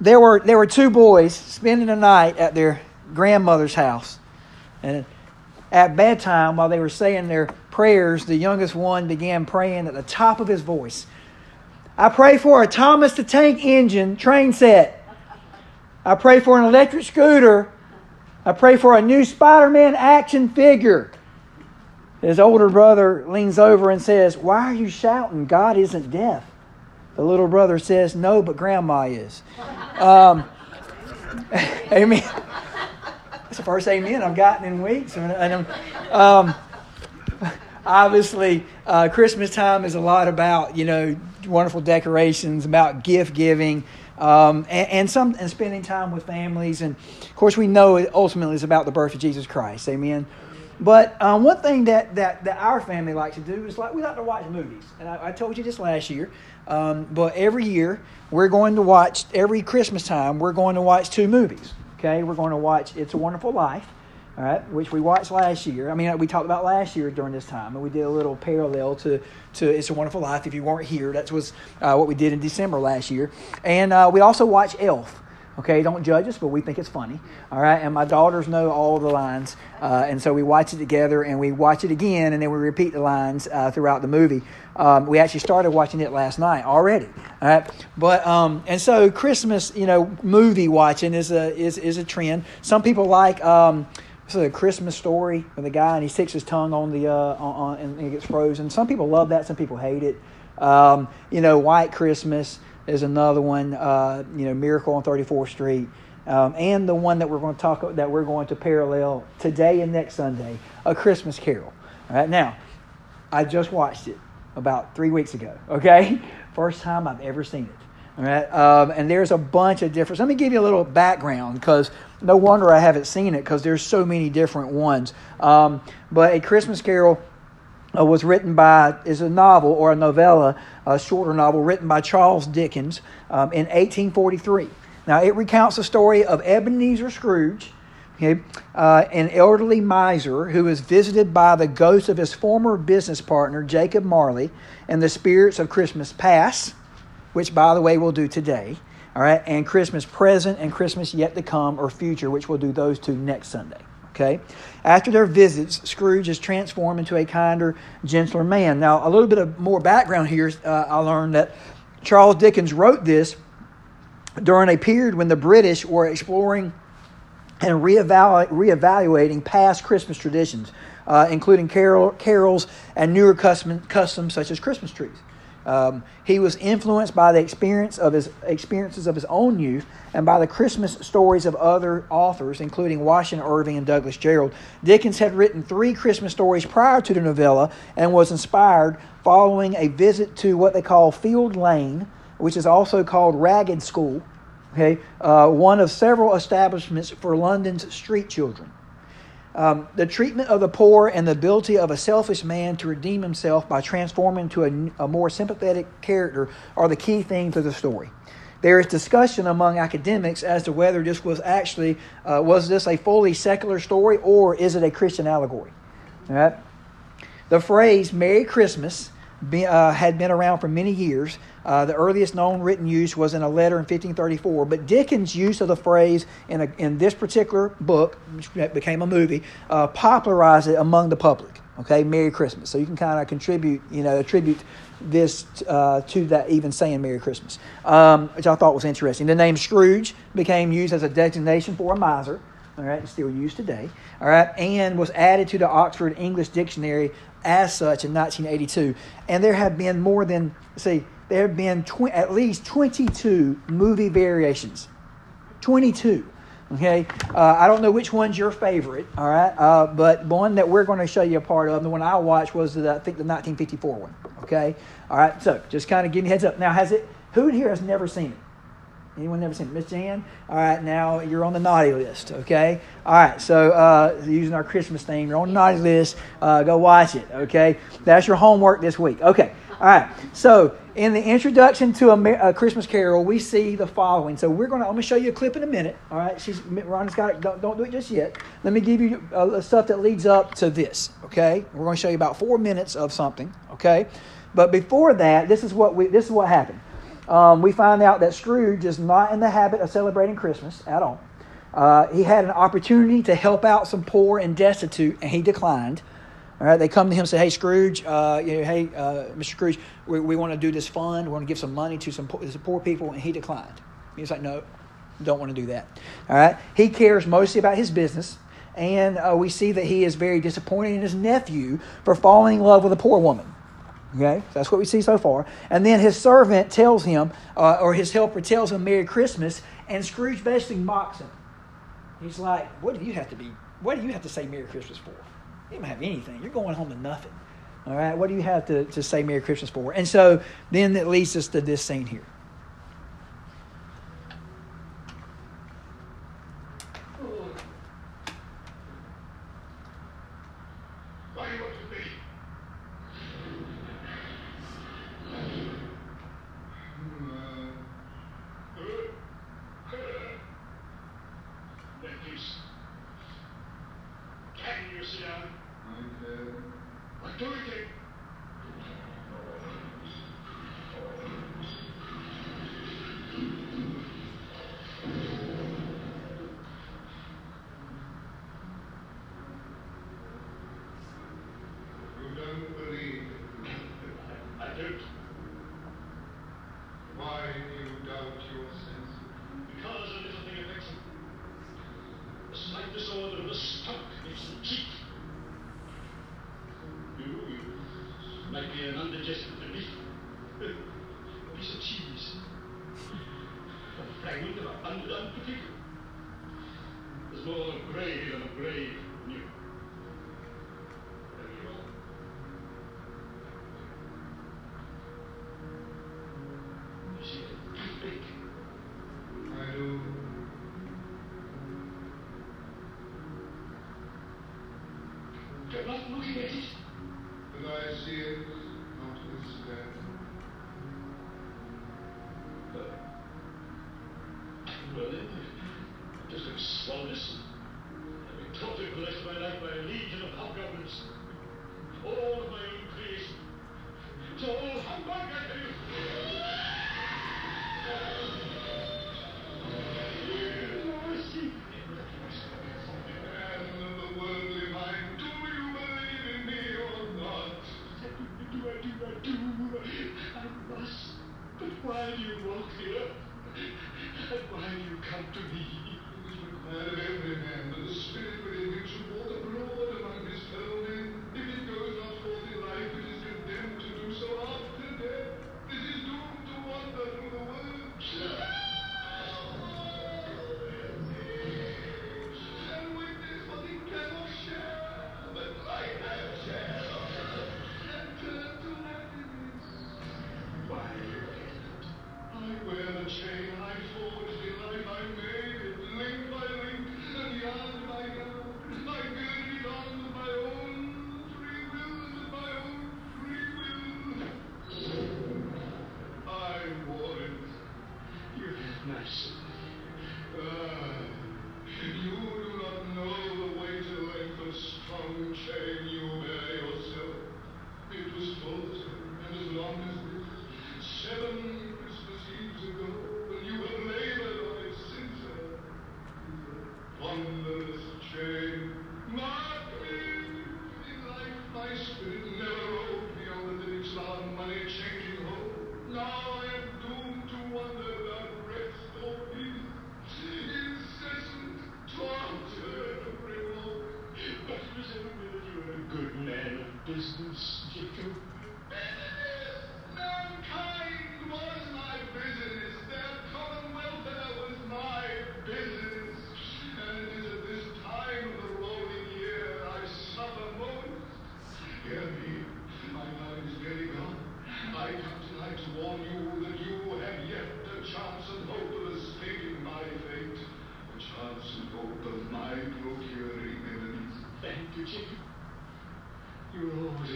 there were there were two boys spending the night at their grandmother's house, and at bedtime, while they were saying their prayers, the youngest one began praying at the top of his voice. I pray for a Thomas the Tank Engine train set. I pray for an electric scooter. I pray for a new Spider Man action figure. His older brother leans over and says, Why are you shouting? God isn't deaf. The little brother says, No, but grandma is. Um, amen. That's the first amen I've gotten in weeks. And, um, obviously, uh, Christmas time is a lot about, you know, wonderful decorations, about gift giving. Um, and, and, some and spending time with families, and of course we know it ultimately is about the birth of Jesus Christ. Amen. But um, one thing that, that, that our family likes to do is like we like to watch movies, and I, I told you this last year. Um, but every year we're going to watch every Christmas time we're going to watch two movies. Okay, we're going to watch It's a Wonderful Life, all right, which we watched last year. I mean, we talked about last year during this time, and we did a little parallel to, to It's a Wonderful Life. If you weren't here, that was uh, what we did in December last year. And uh, we also watched Elf. Okay, don't judge us, but we think it's funny. All right, and my daughters know all the lines, uh, and so we watch it together, and we watch it again, and then we repeat the lines uh, throughout the movie. Um, we actually started watching it last night already. All right, but um, and so Christmas, you know, movie watching is a is is a trend. Some people like. Um, it's a Christmas story with a guy and he sticks his tongue on the uh, on, on, and it gets frozen. Some people love that. Some people hate it. Um, you know, White Christmas is another one. Uh, you know, Miracle on 34th Street, um, and the one that we're going to talk about that we're going to parallel today and next Sunday, A Christmas Carol. All right, now I just watched it about three weeks ago. Okay, first time I've ever seen it. All right, um, and there's a bunch of different. Let me give you a little background because no wonder I haven't seen it because there's so many different ones. Um, but A Christmas Carol uh, was written by is a novel or a novella, a shorter novel written by Charles Dickens um, in 1843. Now it recounts the story of Ebenezer Scrooge, okay, uh, an elderly miser who is visited by the ghost of his former business partner Jacob Marley and the spirits of Christmas past, which by the way we'll do today. All right, and Christmas present and Christmas yet to come or future, which we'll do those two next Sunday. Okay? After their visits, Scrooge is transformed into a kinder, gentler man. Now, a little bit of more background here. Uh, I learned that Charles Dickens wrote this during a period when the British were exploring and reevaluating past Christmas traditions, uh, including carol, carols and newer custom, customs such as Christmas trees. Um, he was influenced by the experience of his experiences of his own youth and by the Christmas stories of other authors, including Washington Irving and Douglas Jerrold. Dickens had written three Christmas stories prior to the novella and was inspired following a visit to what they call Field Lane, which is also called Ragged School, okay, uh, one of several establishments for London's street children. Um, the treatment of the poor and the ability of a selfish man to redeem himself by transforming into a, a more sympathetic character are the key themes of the story. There is discussion among academics as to whether this was actually uh, was this a fully secular story or is it a Christian allegory. All right? The phrase "Merry Christmas" uh, had been around for many years. Uh, the earliest known written use was in a letter in 1534, but Dickens' use of the phrase in, a, in this particular book, which became a movie, uh, popularized it among the public. Okay, Merry Christmas. So you can kind of contribute, you know, attribute this uh, to that even saying Merry Christmas, um, which I thought was interesting. The name Scrooge became used as a designation for a miser. All right, still used today. All right, and was added to the Oxford English Dictionary as such in 1982. And there have been more than, see, there have been tw- at least 22 movie variations. 22. Okay, uh, I don't know which one's your favorite, all right, uh, but one that we're going to show you a part of, the one I watched was the, I think the 1954 one. Okay, all right, so just kind of give me heads up. Now, has it? Who in here has never seen it? Anyone ever seen? Miss Jan? All right, now you're on the naughty list, okay? All right, so uh, using our Christmas theme, you're on the naughty list. Uh, go watch it, okay? That's your homework this week. Okay, all right. So in the introduction to a, a Christmas Carol, we see the following. So we're going to, I'm going to show you a clip in a minute, all right? She's, Ronnie's got it. Don't, don't do it just yet. Let me give you uh, stuff that leads up to this, okay? We're going to show you about four minutes of something, okay? But before that, this is what we, this is what happened. Um, we find out that Scrooge is not in the habit of celebrating Christmas at all. Uh, he had an opportunity to help out some poor and destitute, and he declined. All right, they come to him and say, "Hey, Scrooge, uh, you know, hey, uh, Mr. Scrooge, we, we want to do this fund. We want to give some money to some poor, some poor people," and he declined. He's like, "No, don't want to do that." All right, he cares mostly about his business, and uh, we see that he is very disappointed in his nephew for falling in love with a poor woman. Okay, so that's what we see so far. And then his servant tells him, uh, or his helper tells him, "Merry Christmas," and Scrooge basically mocks him. He's like, "What do you have to be? What do you have to say Merry Christmas for? You don't have anything. You're going home to nothing. All right. What do you have to, to say Merry Christmas for?" And so then it leads us to this scene here. not look at it. But I see it not incidentally. But, well, then, just like this, I've been taught and blessed my life by a legion of hobgoblins. All of my own creation. So all humbug, I tell you.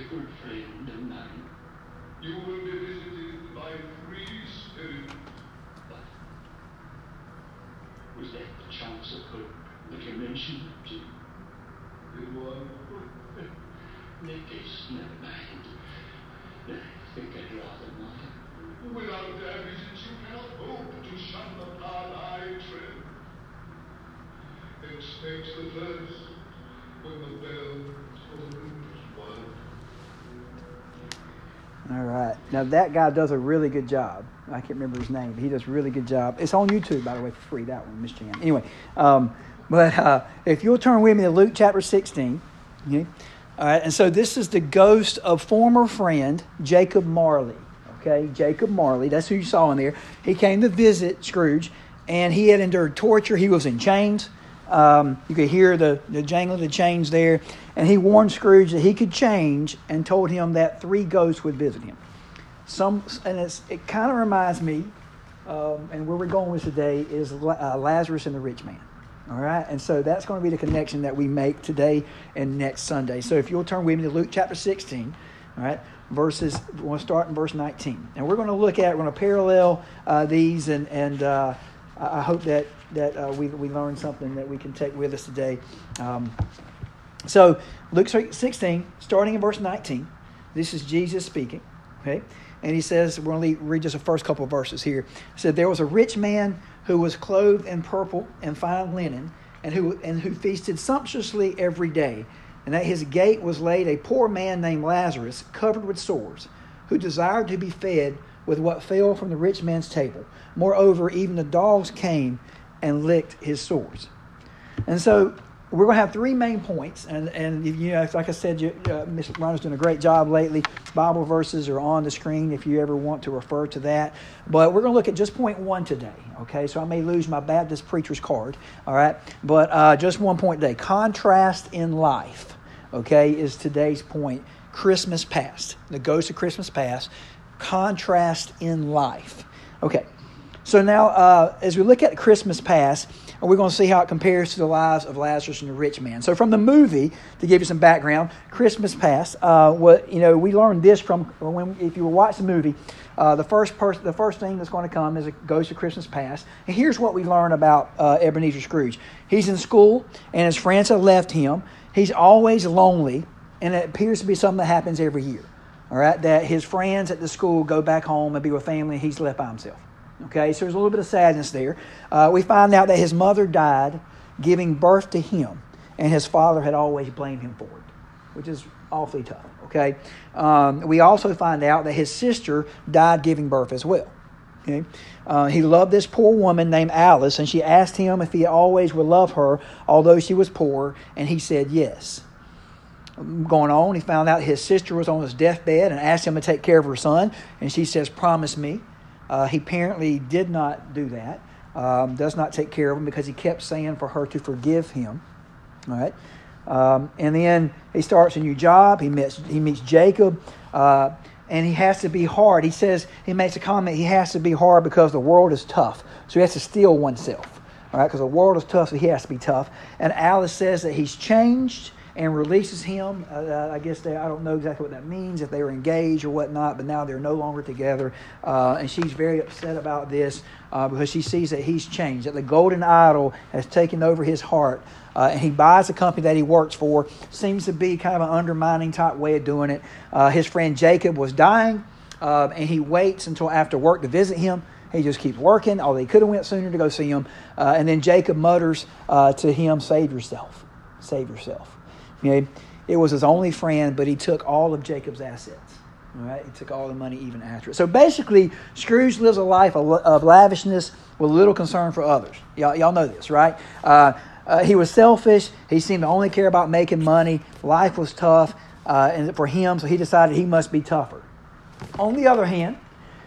particular friend and mine. You will be visited by three spirits. What? Was that the chance of hope that you mentioned to You The one. Nettles, never mind. I think I'd rather not. Without their visits, you cannot hope to shun the path I tread. It steps the first when the bell for one. All right. Now that guy does a really good job. I can't remember his name, but he does a really good job. It's on YouTube, by the way, for free. That one, Miss Jan. Anyway, um, but uh, if you'll turn with me to Luke chapter 16. Okay? All right. And so this is the ghost of former friend Jacob Marley. Okay, Jacob Marley. That's who you saw in there. He came to visit Scrooge, and he had endured torture. He was in chains. Um, you could hear the, the jangling of the chains there. And he warned Scrooge that he could change and told him that three ghosts would visit him. Some, and it kind of reminds me, um, and where we're going with today is uh, Lazarus and the rich man. All right, and so that's going to be the connection that we make today and next Sunday. So if you'll turn with me to Luke chapter 16, all right, verses, we're going to start in verse 19. And we're going to look at, we're going to parallel uh, these, and, and uh, I hope that, that uh, we, we learn something that we can take with us today. Um, so, Luke 16, starting in verse 19, this is Jesus speaking, okay? And he says, we're going to read just the first couple of verses here. He said, There was a rich man who was clothed in purple and fine linen, and who, and who feasted sumptuously every day and at his gate was laid a poor man named Lazarus, covered with sores, who desired to be fed with what fell from the rich man's table. Moreover, even the dogs came and licked his sores. And so we're going to have three main points, and and you know, like I said, you, uh, Rhonda's doing a great job lately. Bible verses are on the screen if you ever want to refer to that. But we're going to look at just point one today. Okay, so I may lose my Baptist preacher's card. All right, but uh, just one point today. Contrast in life. Okay, is today's point. Christmas past, the ghost of Christmas past. Contrast in life. Okay, so now uh, as we look at Christmas past we're going to see how it compares to the lives of Lazarus and the rich man. So, from the movie, to give you some background, Christmas Past, uh, what you know, we learned this from when if you watch the movie. Uh, the first person, the first thing that's going to come is a ghost of Christmas Past. And here's what we learn about uh, Ebenezer Scrooge. He's in school, and his friends have left him. He's always lonely, and it appears to be something that happens every year. All right, that his friends at the school go back home and be with family. And he's left by himself. Okay, so there's a little bit of sadness there. Uh, we find out that his mother died giving birth to him, and his father had always blamed him for it, which is awfully tough. Okay, um, we also find out that his sister died giving birth as well. Okay, uh, he loved this poor woman named Alice, and she asked him if he always would love her, although she was poor, and he said yes. Going on, he found out his sister was on his deathbed and asked him to take care of her son, and she says, "Promise me." Uh, he apparently did not do that, um, does not take care of him because he kept saying for her to forgive him. All right. Um, and then he starts a new job. He meets, he meets Jacob, uh, and he has to be hard. He says, he makes a comment, he has to be hard because the world is tough. So he has to steel oneself, all right, because the world is tough, so he has to be tough. And Alice says that he's changed and releases him. Uh, I guess they, I don't know exactly what that means, if they were engaged or whatnot, but now they're no longer together. Uh, and she's very upset about this uh, because she sees that he's changed, that the golden idol has taken over his heart. Uh, and he buys the company that he works for. Seems to be kind of an undermining type way of doing it. Uh, his friend Jacob was dying, uh, and he waits until after work to visit him. He just keeps working, although he could have went sooner to go see him. and then Jacob mutters to him, "Save yourself, save yourself." You it was his only friend, but he took all of Jacob's assets. All right, he took all the money even after it. So basically, Scrooge lives a life of, of lavishness with little concern for others. Y'all, y'all know this, right? Uh, uh, he was selfish. He seemed to only care about making money. Life was tough uh, and for him, so he decided he must be tougher. On the other hand,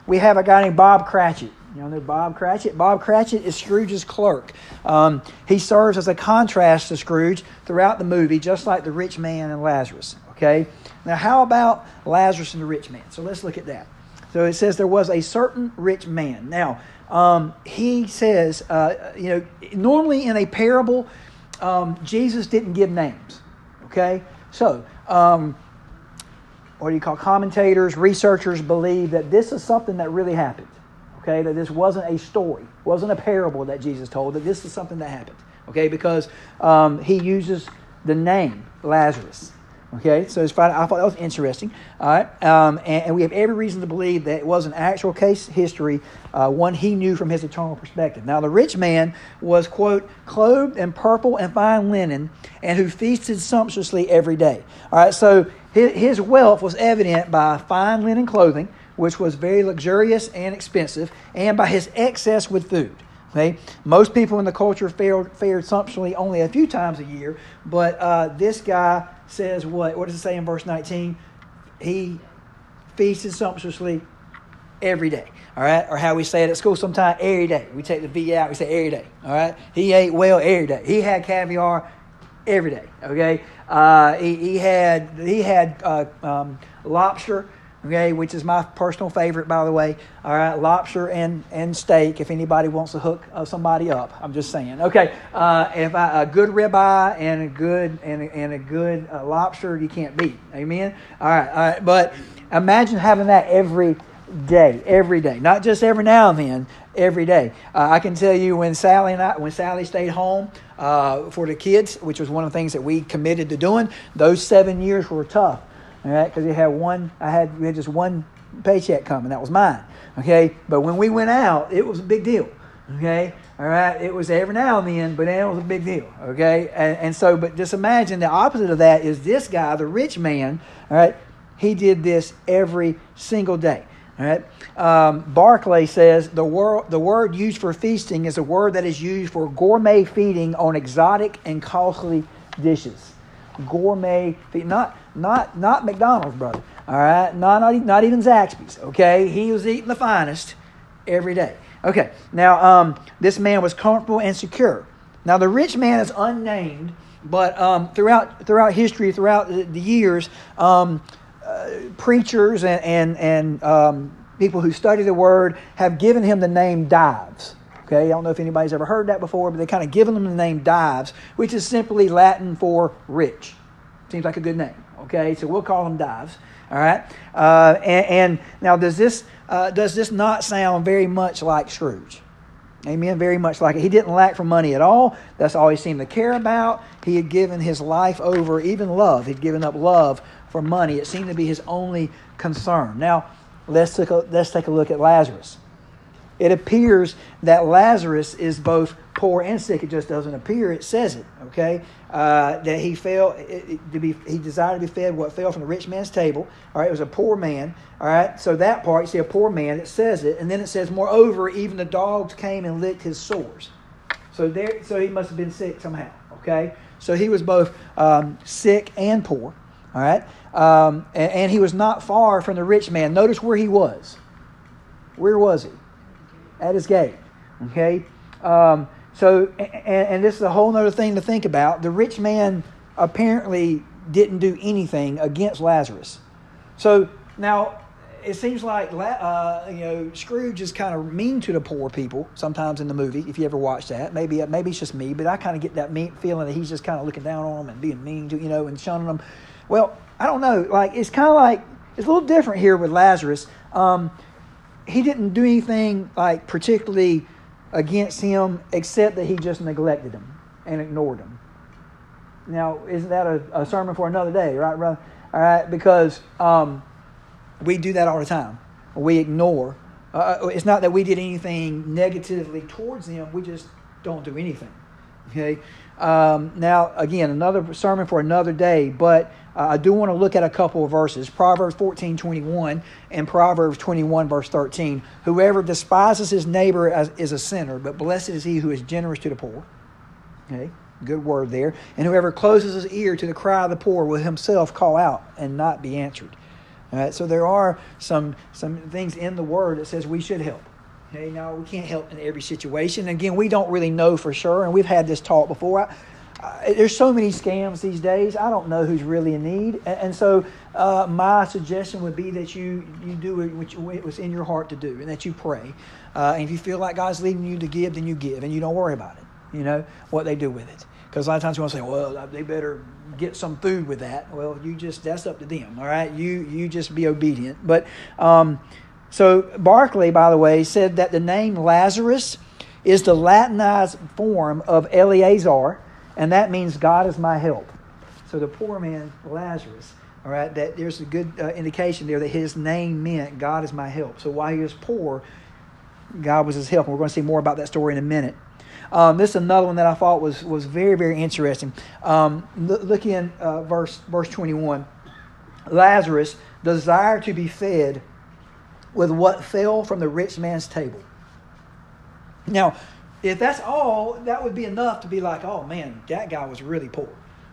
we have a guy named Bob Cratchit. You know, Bob Cratchit. Bob Cratchit is Scrooge's clerk. Um, he serves as a contrast to Scrooge throughout the movie, just like the rich man and Lazarus. Okay? Now, how about Lazarus and the rich man? So let's look at that. So it says there was a certain rich man. Now, um, he says, uh, you know, normally in a parable, um, Jesus didn't give names. Okay? So, um, what do you call commentators, researchers believe that this is something that really happened okay, that this wasn't a story, wasn't a parable that Jesus told, that this is something that happened, okay, because um, he uses the name Lazarus. Okay, so it's fine. I thought that was interesting. All right, um, and, and, we have every reason to believe that it was an actual case history, uh, one he knew from his eternal perspective. Now, the rich man was, quote, clothed in purple and fine linen, and who feasted sumptuously every day. All right, so his, his wealth was evident by fine linen clothing, which was very luxurious and expensive, and by his excess with food. Okay? Most people in the culture fared, fared sumptuously only a few times a year, but uh, this guy says what? What does it say in verse 19? He feasted sumptuously every day. All right? Or how we say it at school sometime, every day. We take the V out, we say every day. All right? He ate well every day. He had caviar every day. Okay? Uh, he, he had, he had uh, um, lobster okay, which is my personal favorite, by the way. All right, lobster and, and steak. If anybody wants to hook uh, somebody up, I'm just saying. Okay, uh, if I, a good ribeye and a good and a, and a good uh, lobster, you can't beat. Amen. All right, all right. But imagine having that every day, every day, not just every now and then, every day. Uh, I can tell you when Sally and I, when Sally stayed home uh, for the kids, which was one of the things that we committed to doing, those seven years were tough all right, because we had one, I had, we had just one paycheck coming, that was mine, okay? But when we went out, it was a big deal, okay? All right, it was every now and then, but then it was a big deal, okay? And, and so, but just imagine the opposite of that is this guy, the rich man, all right, he did this every single day. All right. Um, Barclay says the word the word used for feasting is a word that is used for gourmet feeding on exotic and costly dishes. Gourmet not not, not McDonald's, brother. All right? Not, not, not even Zaxby's. Okay? He was eating the finest every day. Okay. Now, um, this man was comfortable and secure. Now, the rich man is unnamed, but um, throughout, throughout history, throughout the, the years, um, uh, preachers and, and, and um, people who study the word have given him the name Dives. Okay, I don't know if anybody's ever heard that before, but they kind of given them the name Dives, which is simply Latin for rich. Seems like a good name. Okay, so we'll call them dives. All right, uh, and, and, now does this uh, does this not sound very much like Scrooge? Amen. Very much like it. He didn't lack for money at all. That's all he seemed to care about. He had given his life over, even love. He'd given up love for money. It seemed to be his only concern. Now, let's take a, let's take a look at Lazarus. It appears that Lazarus is both poor and sick. It just doesn't appear. It says it. Okay, uh, that he fell it, it, to be. He desired to be fed what fell from the rich man's table. All right, it was a poor man. All right, so that part you see a poor man. It says it, and then it says, moreover, even the dogs came and licked his sores. So there, so he must have been sick somehow. Okay, so he was both um, sick and poor. All right, um, and, and he was not far from the rich man. Notice where he was. Where was he? At his gate. Okay. Um, so, and, and this is a whole other thing to think about. The rich man apparently didn't do anything against Lazarus. So now it seems like uh, you know Scrooge is kind of mean to the poor people sometimes in the movie. If you ever watch that, maybe maybe it's just me, but I kind of get that mean feeling that he's just kind of looking down on them and being mean to you know and shunning them. Well, I don't know. Like it's kind of like it's a little different here with Lazarus. Um, he didn't do anything like particularly against him except that he just neglected him and ignored him. Now, isn't that a, a sermon for another day, right, brother? All right, because um, we do that all the time. We ignore. Uh, uh, it's not that we did anything negatively towards them, we just don't do anything. Okay? Um, now, again, another sermon for another day, but uh, I do want to look at a couple of verses Proverbs 14 21 and Proverbs 21, verse 13. Whoever despises his neighbor as, is a sinner, but blessed is he who is generous to the poor. Okay, good word there. And whoever closes his ear to the cry of the poor will himself call out and not be answered. All right, so there are some, some things in the word that says we should help. Okay, now we can't help in every situation. Again, we don't really know for sure, and we've had this talk before. I, uh, there's so many scams these days. I don't know who's really in need, and, and so uh, my suggestion would be that you you do what was in your heart to do, and that you pray. Uh, and if you feel like God's leading you to give, then you give, and you don't worry about it. You know what they do with it, because a lot of times you want to say, "Well, they better get some food with that." Well, you just that's up to them. All right, you you just be obedient. But um, so Barclay, by the way, said that the name Lazarus is the Latinized form of Eleazar and that means God is my help. So the poor man, Lazarus, all right, that there's a good uh, indication there that his name meant God is my help. So while he was poor, God was his help. And we're going to see more about that story in a minute. Um, this is another one that I thought was, was very, very interesting. Um, look, in uh, verse, verse 21. Lazarus desired to be fed with what fell from the rich man's table. Now, if that's all, that would be enough to be like, oh man, that guy was really poor.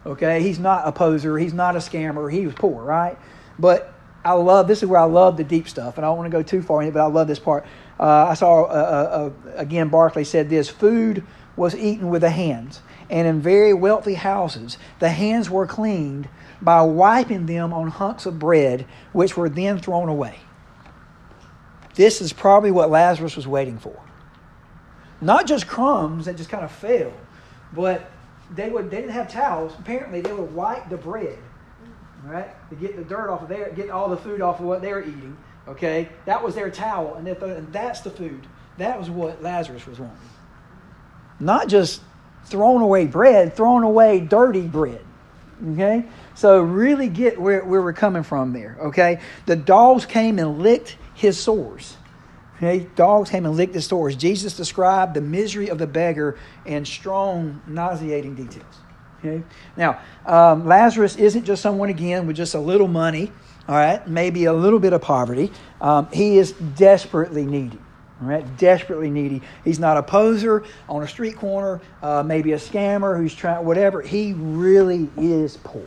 Okay, he's not a poser, he's not a scammer, he was poor, right? But I love this is where I love the deep stuff, and I don't want to go too far in it, but I love this part. Uh, I saw uh, uh, uh, again Barclay said this: food was eaten with the hands, and in very wealthy houses, the hands were cleaned by wiping them on hunks of bread, which were then thrown away. This is probably what Lazarus was waiting for. Not just crumbs that just kind of fell, but they would they didn't have towels. Apparently, they would wipe the bread, right, to get the dirt off of there, get all the food off of what they were eating. Okay, that was their towel, and, and that's the food. That was what Lazarus was wanting. Not just thrown away bread, thrown away dirty bread. Okay, so really get where, where we're coming from there. Okay, the dogs came and licked his sores. Dogs came and licked his sores. Jesus described the misery of the beggar in strong, nauseating details. Okay, now um, Lazarus isn't just someone again with just a little money. All right, maybe a little bit of poverty. Um, he is desperately needy. All right, desperately needy. He's not a poser on a street corner, uh, maybe a scammer who's trying whatever. He really is poor.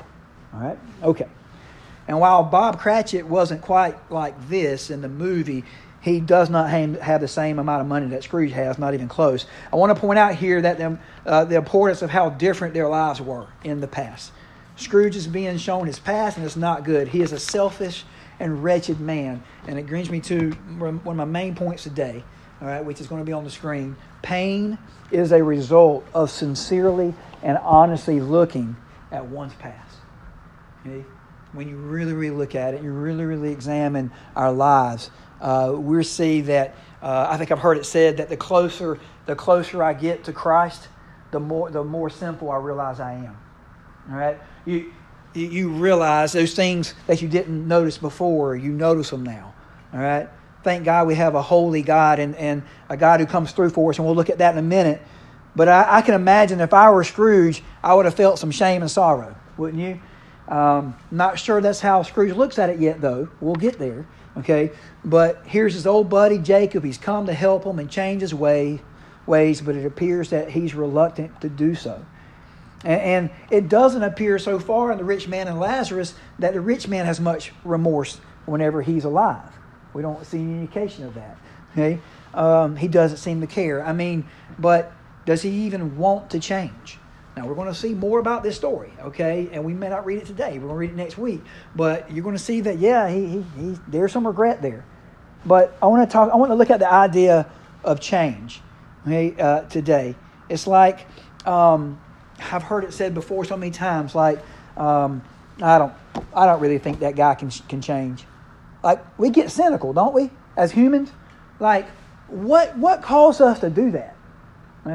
All right, okay. And while Bob Cratchit wasn't quite like this in the movie, he does not have the same amount of money that Scrooge has, not even close. I want to point out here that the, uh, the importance of how different their lives were in the past. Scrooge is being shown his past, and it's not good. He is a selfish and wretched man. And it brings me to one of my main points today, all right, which is going to be on the screen. Pain is a result of sincerely and honestly looking at one's past. Okay? When you really, really look at it, you really, really examine our lives, uh, we see that uh, I think I've heard it said that the closer the closer I get to Christ, the more the more simple I realize I am. All right, you you realize those things that you didn't notice before, you notice them now. All right. Thank God we have a holy God and, and a God who comes through for us, and we'll look at that in a minute. But I, I can imagine if I were Scrooge, I would have felt some shame and sorrow, wouldn't you? Um, not sure that's how Scrooge looks at it yet, though. We'll get there. Okay, but here's his old buddy Jacob. He's come to help him and change his way, ways, but it appears that he's reluctant to do so. And, and it doesn't appear so far in the rich man and Lazarus that the rich man has much remorse whenever he's alive. We don't see any indication of that. Okay, um, he doesn't seem to care. I mean, but does he even want to change? Now, we're going to see more about this story, okay? And we may not read it today. We're going to read it next week. But you're going to see that, yeah, he, he, he, there's some regret there. But I want to talk, I want to look at the idea of change, okay, uh, today. It's like, um, I've heard it said before so many times, like, um, I don't, I don't really think that guy can, can change. Like, we get cynical, don't we, as humans? Like, what, what caused us to do that?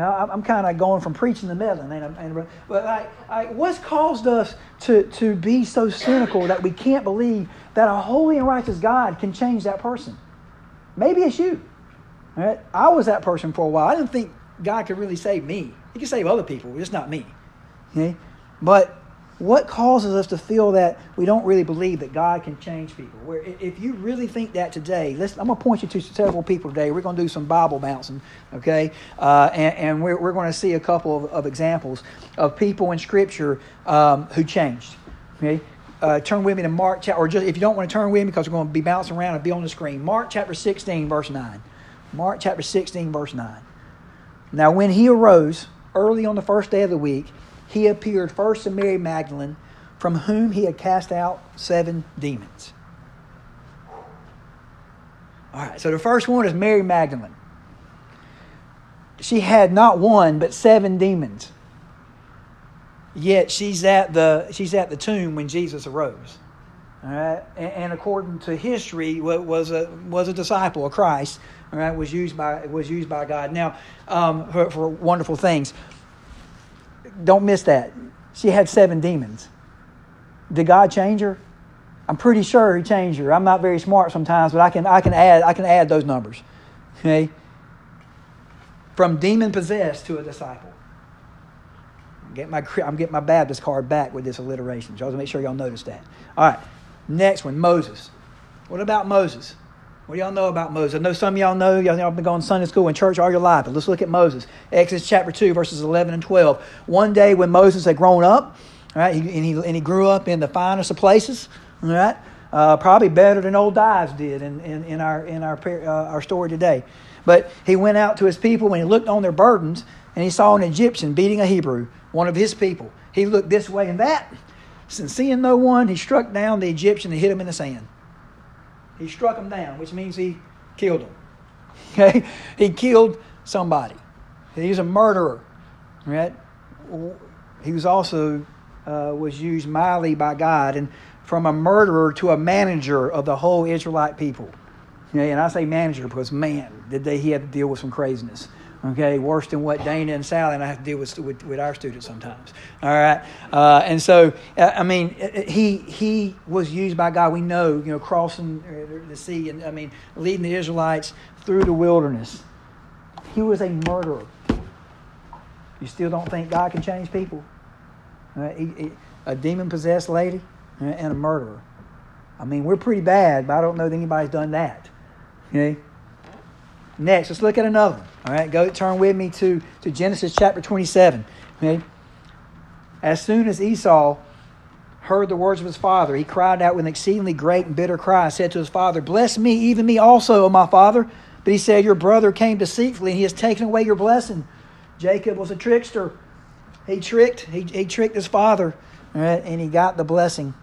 I'm kind of going from preaching to meddling, and, and, but like, like, what's caused us to, to be so cynical that we can't believe that a holy and righteous God can change that person? Maybe it's you. Right? I was that person for a while. I didn't think God could really save me. He could save other people, just not me. Okay? But what causes us to feel that we don't really believe that God can change people? Where if you really think that today, let's, I'm going to point you to several people today. We're going to do some Bible bouncing, okay? Uh, and, and we're, we're going to see a couple of, of examples of people in Scripture um, who changed. Okay, uh, turn with me to Mark chapter, or just if you don't want to turn with me because we're going to be bouncing around and be on the screen. Mark chapter 16, verse 9. Mark chapter 16, verse 9. Now, when he arose early on the first day of the week, he appeared first to Mary Magdalene, from whom he had cast out seven demons. All right, so the first one is Mary Magdalene. She had not one, but seven demons. Yet she's at the, she's at the tomb when Jesus arose. All right, and, and according to history, was a, was a disciple of Christ. All right, was used by, was used by God. Now, um, for, for wonderful things don't miss that. She had seven demons. Did God change her? I'm pretty sure He changed her. I'm not very smart sometimes, but I can I can add I can add those numbers. Okay. From demon possessed to a disciple. Get my, I'm getting my Baptist card back with this alliteration. Y'all make sure y'all notice that. All right. Next one, Moses. What about Moses? What do y'all know about Moses? I know some of y'all know. Y'all, y'all been going to Sunday school and church all your life. But let's look at Moses. Exodus chapter 2, verses 11 and 12. One day when Moses had grown up, all right, and, he, and he grew up in the finest of places, right, uh, probably better than old Dives did in, in, in our, in our, uh, our story today. But he went out to his people and he looked on their burdens and he saw an Egyptian beating a Hebrew, one of his people. He looked this way and that. And seeing no one, he struck down the Egyptian and hit him in the sand. He struck him down, which means he killed him. Okay? He killed somebody. He's a murderer. Right? He was also uh, was used mildly by God and from a murderer to a manager of the whole Israelite people. Okay? And I say manager because man, did they he had to deal with some craziness okay worse than what dana and sally and i have to deal with, with, with our students sometimes. All right? Uh, and so uh, i mean he he was used by god. We know you know crossing the sea and i mean leading the israelites through the wilderness. He was a murderer. You still don't think god can change people? Uh, he, he, a demon possessed lady and a murderer. I mean we're pretty bad but i don't know that anybody's done that. Okay Next, let's look at another one. All right, go turn with me to, to Genesis chapter 27. Okay? As soon as Esau heard the words of his father, he cried out with an exceedingly great and bitter cry, and said to his father, Bless me, even me also, O my father. But he said, Your brother came deceitfully, and he has taken away your blessing. Jacob was a trickster. He tricked, he, he tricked his father, all right, and he got the blessing.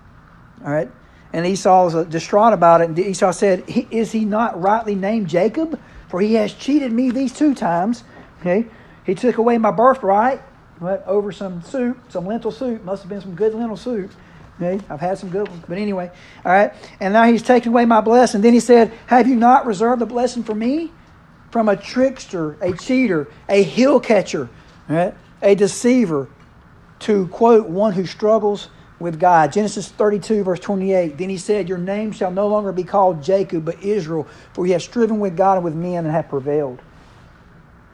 All right. And Esau was uh, distraught about it. And Esau said, Is he not rightly named Jacob? For he has cheated me these two times. Okay, he took away my birthright but over some soup, some lentil soup. Must have been some good lentil soup. Okay, I've had some good ones, but anyway, all right. And now he's taken away my blessing. Then he said, "Have you not reserved the blessing for me?" From a trickster, a cheater, a heel catcher, right? a deceiver, to quote one who struggles with God. Genesis 32, verse 28. Then he said, Your name shall no longer be called Jacob, but Israel, for you have striven with God and with men and have prevailed.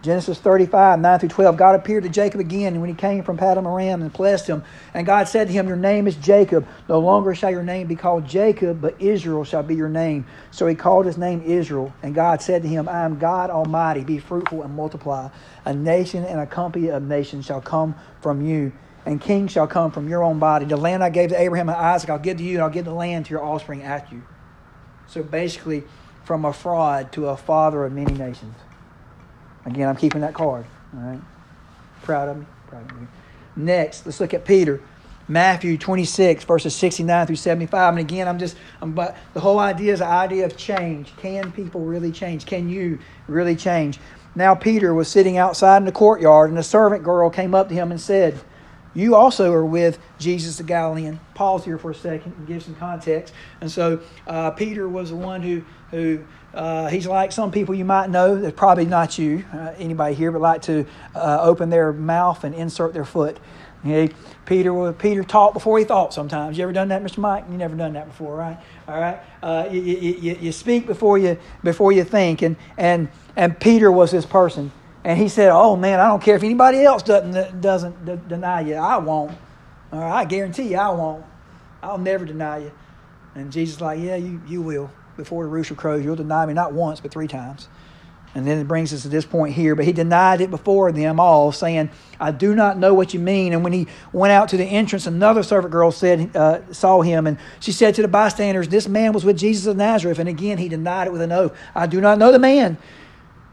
Genesis 35, 9 through 12. God appeared to Jacob again when he came from Paddan Aram and blessed him. And God said to him, Your name is Jacob. No longer shall your name be called Jacob, but Israel shall be your name. So he called his name Israel. And God said to him, I am God Almighty. Be fruitful and multiply. A nation and a company of nations shall come from you and kings shall come from your own body. The land I gave to Abraham and Isaac, I'll give to you, and I'll give the land to your offspring after you. So basically, from a fraud to a father of many nations. Again, I'm keeping that card. All right. Proud of me. Proud of me. Next, let's look at Peter. Matthew 26, verses 69 through 75. And again, I'm just, I'm, but the whole idea is the idea of change. Can people really change? Can you really change? Now, Peter was sitting outside in the courtyard, and a servant girl came up to him and said, you also are with Jesus the Galilean. Pause here for a second and give some context. And so uh, Peter was the one who, who uh, he's like some people you might know, that's probably not you, uh, anybody here, but like to uh, open their mouth and insert their foot. Okay? Peter Peter taught before he thought sometimes. You ever done that, Mr. Mike? You never done that before, right? All right. Uh, you, you, you speak before you, before you think. And, and, and Peter was this person. And he said, "Oh man, I don't care if anybody else doesn't doesn't d- deny you. I won't. I guarantee you, I won't. I'll never deny you." And Jesus like, "Yeah, you you will. Before the rooster crows, you'll deny me not once but three times." And then it brings us to this point here. But he denied it before them all, saying, I do not know what you mean. And when he went out to the entrance, another servant girl said, uh, saw him, and she said to the bystanders, This man was with Jesus of Nazareth. And again he denied it with an oath. I do not know the man.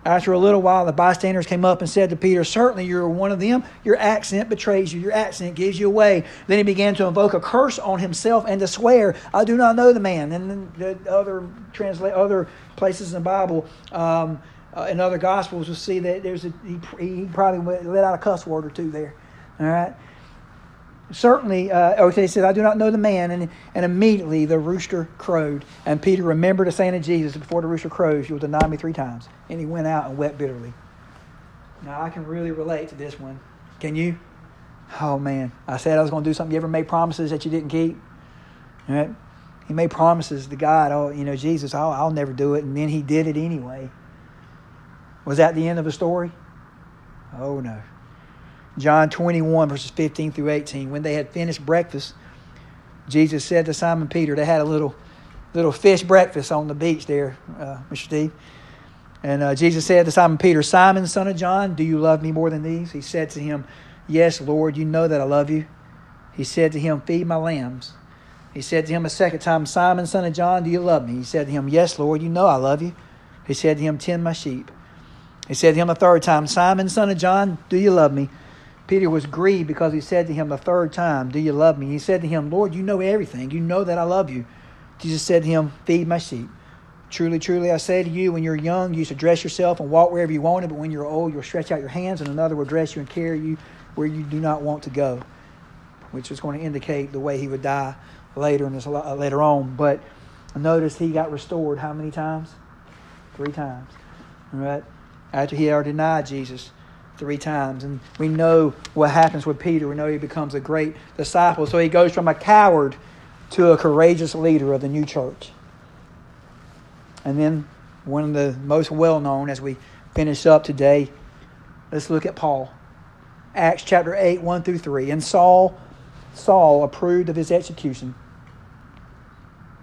After a little while, the bystanders came up and said to Peter, Certainly you're one of them. Your accent betrays you. Your accent gives you away. Then he began to invoke a curse on himself and to swear, I do not know the man. And then the other translate other places in the Bible, um, uh, in other Gospels, will see that there's a, he, he probably let out a cuss word or two there. All right certainly, uh, oh, he said, I do not know the man. And, and immediately the rooster crowed. And Peter remembered the saying of Jesus, before the rooster crows, you'll deny me three times. And he went out and wept bitterly. Now, I can really relate to this one. Can you? Oh, man. I said I was going to do something. You ever made promises that you didn't keep? Right? He made promises to God, oh, you know, Jesus, I'll, I'll never do it. And then he did it anyway. Was that the end of the story? Oh, no. John 21, verses 15 through 18. When they had finished breakfast, Jesus said to Simon Peter, they had a little, little fish breakfast on the beach there, uh, Mr. Steve. And uh, Jesus said to Simon Peter, Simon, son of John, do you love me more than these? He said to him, Yes, Lord, you know that I love you. He said to him, Feed my lambs. He said to him a second time, Simon, son of John, do you love me? He said to him, Yes, Lord, you know I love you. He said to him, Tend my sheep. He said to him a third time, Simon, son of John, do you love me? Peter was grieved because he said to him the third time, Do you love me? He said to him, Lord, you know everything. You know that I love you. Jesus said to him, Feed my sheep. Truly, truly, I say to you, when you're young, you used to dress yourself and walk wherever you wanted, but when you're old, you'll stretch out your hands, and another will dress you and carry you where you do not want to go, which is going to indicate the way he would die later in uh, later on. But notice he got restored how many times? Three times. All right? After he had denied Jesus three times. And we know what happens with Peter. We know he becomes a great disciple. So he goes from a coward to a courageous leader of the new church. And then one of the most well known as we finish up today, let's look at Paul. Acts chapter 8, 1 through 3. And Saul, Saul approved of his execution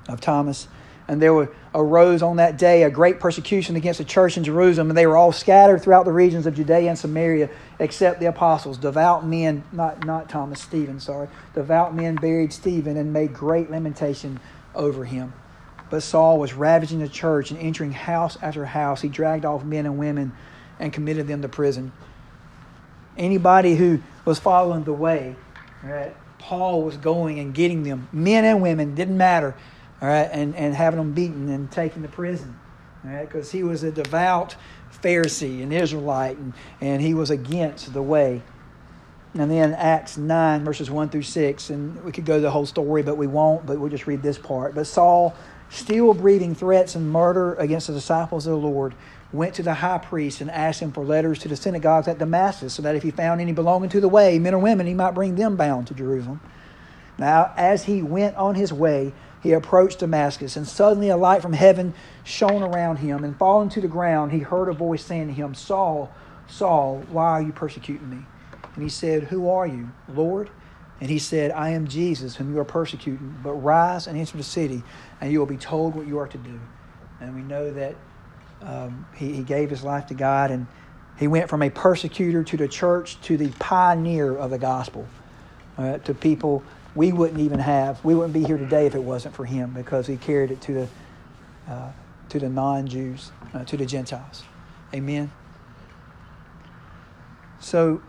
of Thomas. And there arose on that day a great persecution against the church in Jerusalem, and they were all scattered throughout the regions of Judea and Samaria, except the apostles. Devout men, not, not Thomas, Stephen, sorry. Devout men buried Stephen and made great lamentation over him. But Saul was ravaging the church and entering house after house. He dragged off men and women and committed them to prison. Anybody who was following the way, right, Paul was going and getting them, men and women, didn't matter all right, and, and having them beaten and taken to prison, all right, because he was a devout Pharisee, an Israelite, and, and he was against the way. And then Acts 9, verses 1 through 6, and we could go the whole story, but we won't, but we'll just read this part. But Saul, still breathing threats and murder against the disciples of the Lord, went to the high priest and asked him for letters to the synagogues at Damascus, so that if he found any belonging to the way, men or women, he might bring them bound to Jerusalem. Now, as he went on his way, he approached Damascus, and suddenly a light from heaven shone around him. And falling to the ground, he heard a voice saying to him, Saul, Saul, why are you persecuting me? And he said, Who are you, Lord? And he said, I am Jesus, whom you are persecuting. But rise and enter the city, and you will be told what you are to do. And we know that um, he, he gave his life to God, and he went from a persecutor to the church to the pioneer of the gospel, uh, to people we wouldn't even have, we wouldn't be here today if it wasn't for him because he carried it to the, uh, to the non Jews, uh, to the Gentiles. Amen. So,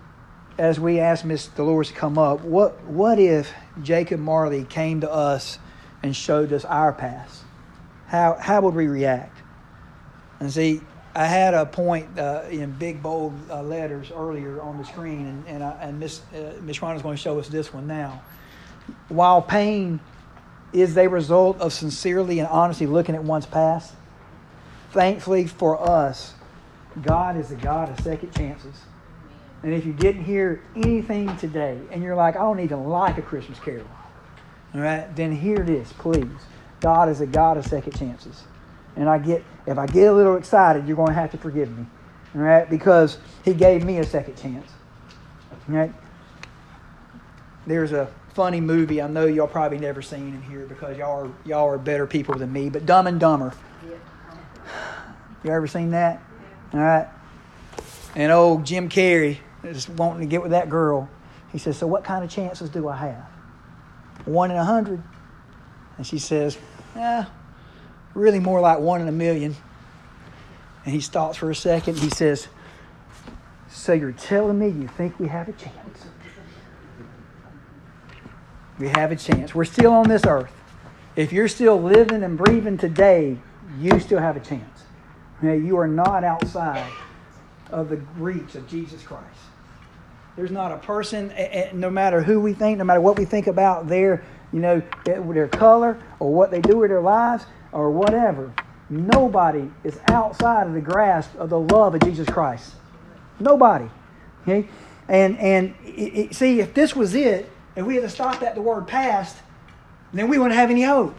as we ask Miss Dolores to come up, what, what if Jacob Marley came to us and showed us our past? How, how would we react? And see, I had a point uh, in big bold uh, letters earlier on the screen, and, and, and Miss uh, Miss Ron is going to show us this one now while pain is a result of sincerely and honestly looking at one's past, thankfully for us, God is a God of second chances. And if you didn't hear anything today and you're like, I don't even like a Christmas carol, all right, then hear this, please. God is a God of second chances. And I get, if I get a little excited, you're going to have to forgive me, all right, because He gave me a second chance, all right? There's a funny movie I know y'all probably never seen in here because y'all are y'all are better people than me. But Dumb and Dumber. You ever seen that? All right. And old Jim Carrey is wanting to get with that girl. He says, "So what kind of chances do I have? One in a hundred? And she says, "Yeah, really more like one in a million. And he stops for a second. He says, "So you're telling me you think we have a chance?" We have a chance. We're still on this earth. If you're still living and breathing today, you still have a chance. You are not outside of the reach of Jesus Christ. There's not a person, no matter who we think, no matter what we think about their, you know, their color or what they do with their lives or whatever. Nobody is outside of the grasp of the love of Jesus Christ. Nobody. Okay? And and it, it, see, if this was it, if we had to stop at the word past, then we wouldn't have any hope.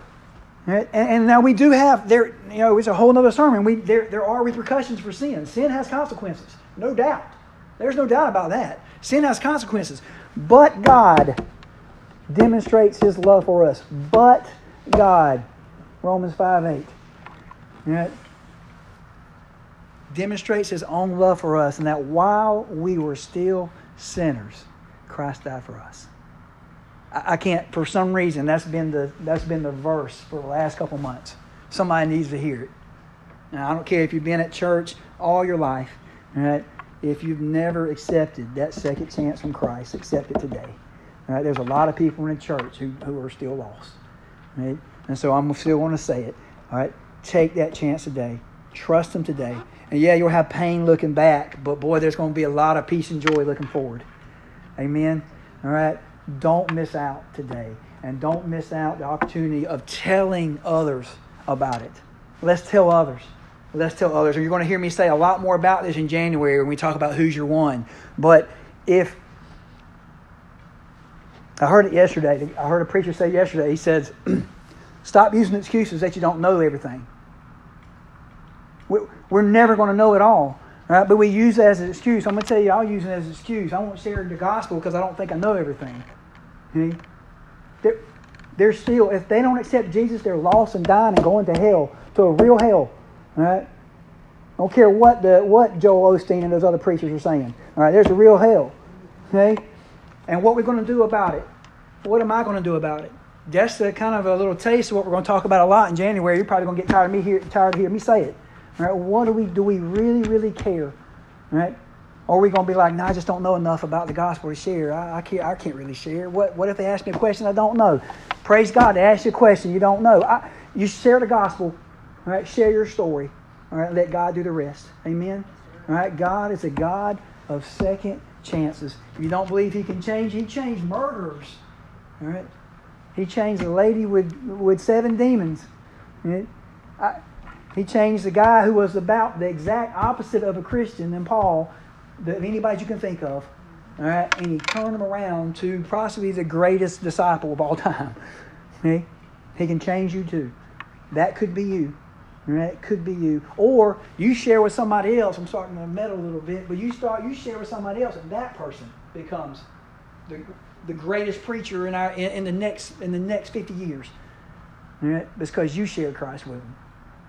And, and now we do have there. You know, it's a whole other sermon. We there there are repercussions for sin. Sin has consequences, no doubt. There's no doubt about that. Sin has consequences, but God demonstrates His love for us. But God, Romans five eight. Right? Demonstrates His own love for us, and that while we were still sinners, Christ died for us. I can't for some reason that's been the that's been the verse for the last couple months. Somebody needs to hear it. Now I don't care if you've been at church all your life, right? If you've never accepted that second chance from Christ, accept it today. Right? There's a lot of people in the church who, who are still lost. Right? And so I'm still want to say it. All right. Take that chance today. Trust him today. And yeah, you'll have pain looking back, but boy, there's going to be a lot of peace and joy looking forward. Amen. All right. Don't miss out today. And don't miss out the opportunity of telling others about it. Let's tell others. Let's tell others. And you're going to hear me say a lot more about this in January when we talk about who's your one. But if I heard it yesterday, I heard a preacher say yesterday, he says, Stop using excuses that you don't know everything. We're never going to know it all. Right? But we use it as an excuse. I'm going to tell you, I'll use it as an excuse. I won't share the gospel because I don't think I know everything. See? They're, they're still, if they don't accept Jesus, they're lost and dying and going to hell, to a real hell. Right? I don't care what the what Joel Osteen and those other preachers are saying. All right, there's a real hell. Okay? And what we're going to do about it? What am I going to do about it? That's the kind of a little taste of what we're going to talk about a lot in January. You're probably going to get tired of me hear, tired of hearing me say it. Right, what do we do? We really, really care, right? Or are we going to be like, no, I just don't know enough about the gospel to share. I, I, can't, I can't really share. What, what if they ask me a question I don't know? Praise God, they ask you a question you don't know. I, you share the gospel, right? Share your story, all right? Let God do the rest. Amen? All right? God is a God of second chances. If you don't believe He can change, He changed murderers, all right? He changed a lady with, with seven demons. I, he changed the guy who was about the exact opposite of a Christian than Paul, that anybody you can think of. All right, and he turned him around to possibly the greatest disciple of all time. Okay? He can change you too. That could be you. Right? Could be you. Or you share with somebody else. I'm starting to meddle a little bit, but you start you share with somebody else, and that person becomes the, the greatest preacher in our in, in the next in the next 50 years. Right? Because you share Christ with them.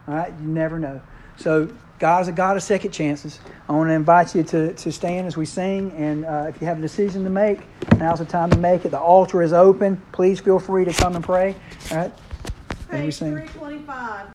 All right? You never know. So God is a God of second chances. I want to invite you to, to stand as we sing. And uh, if you have a decision to make, now's the time to make it. The altar is open. Please feel free to come and pray. All right? Page 325.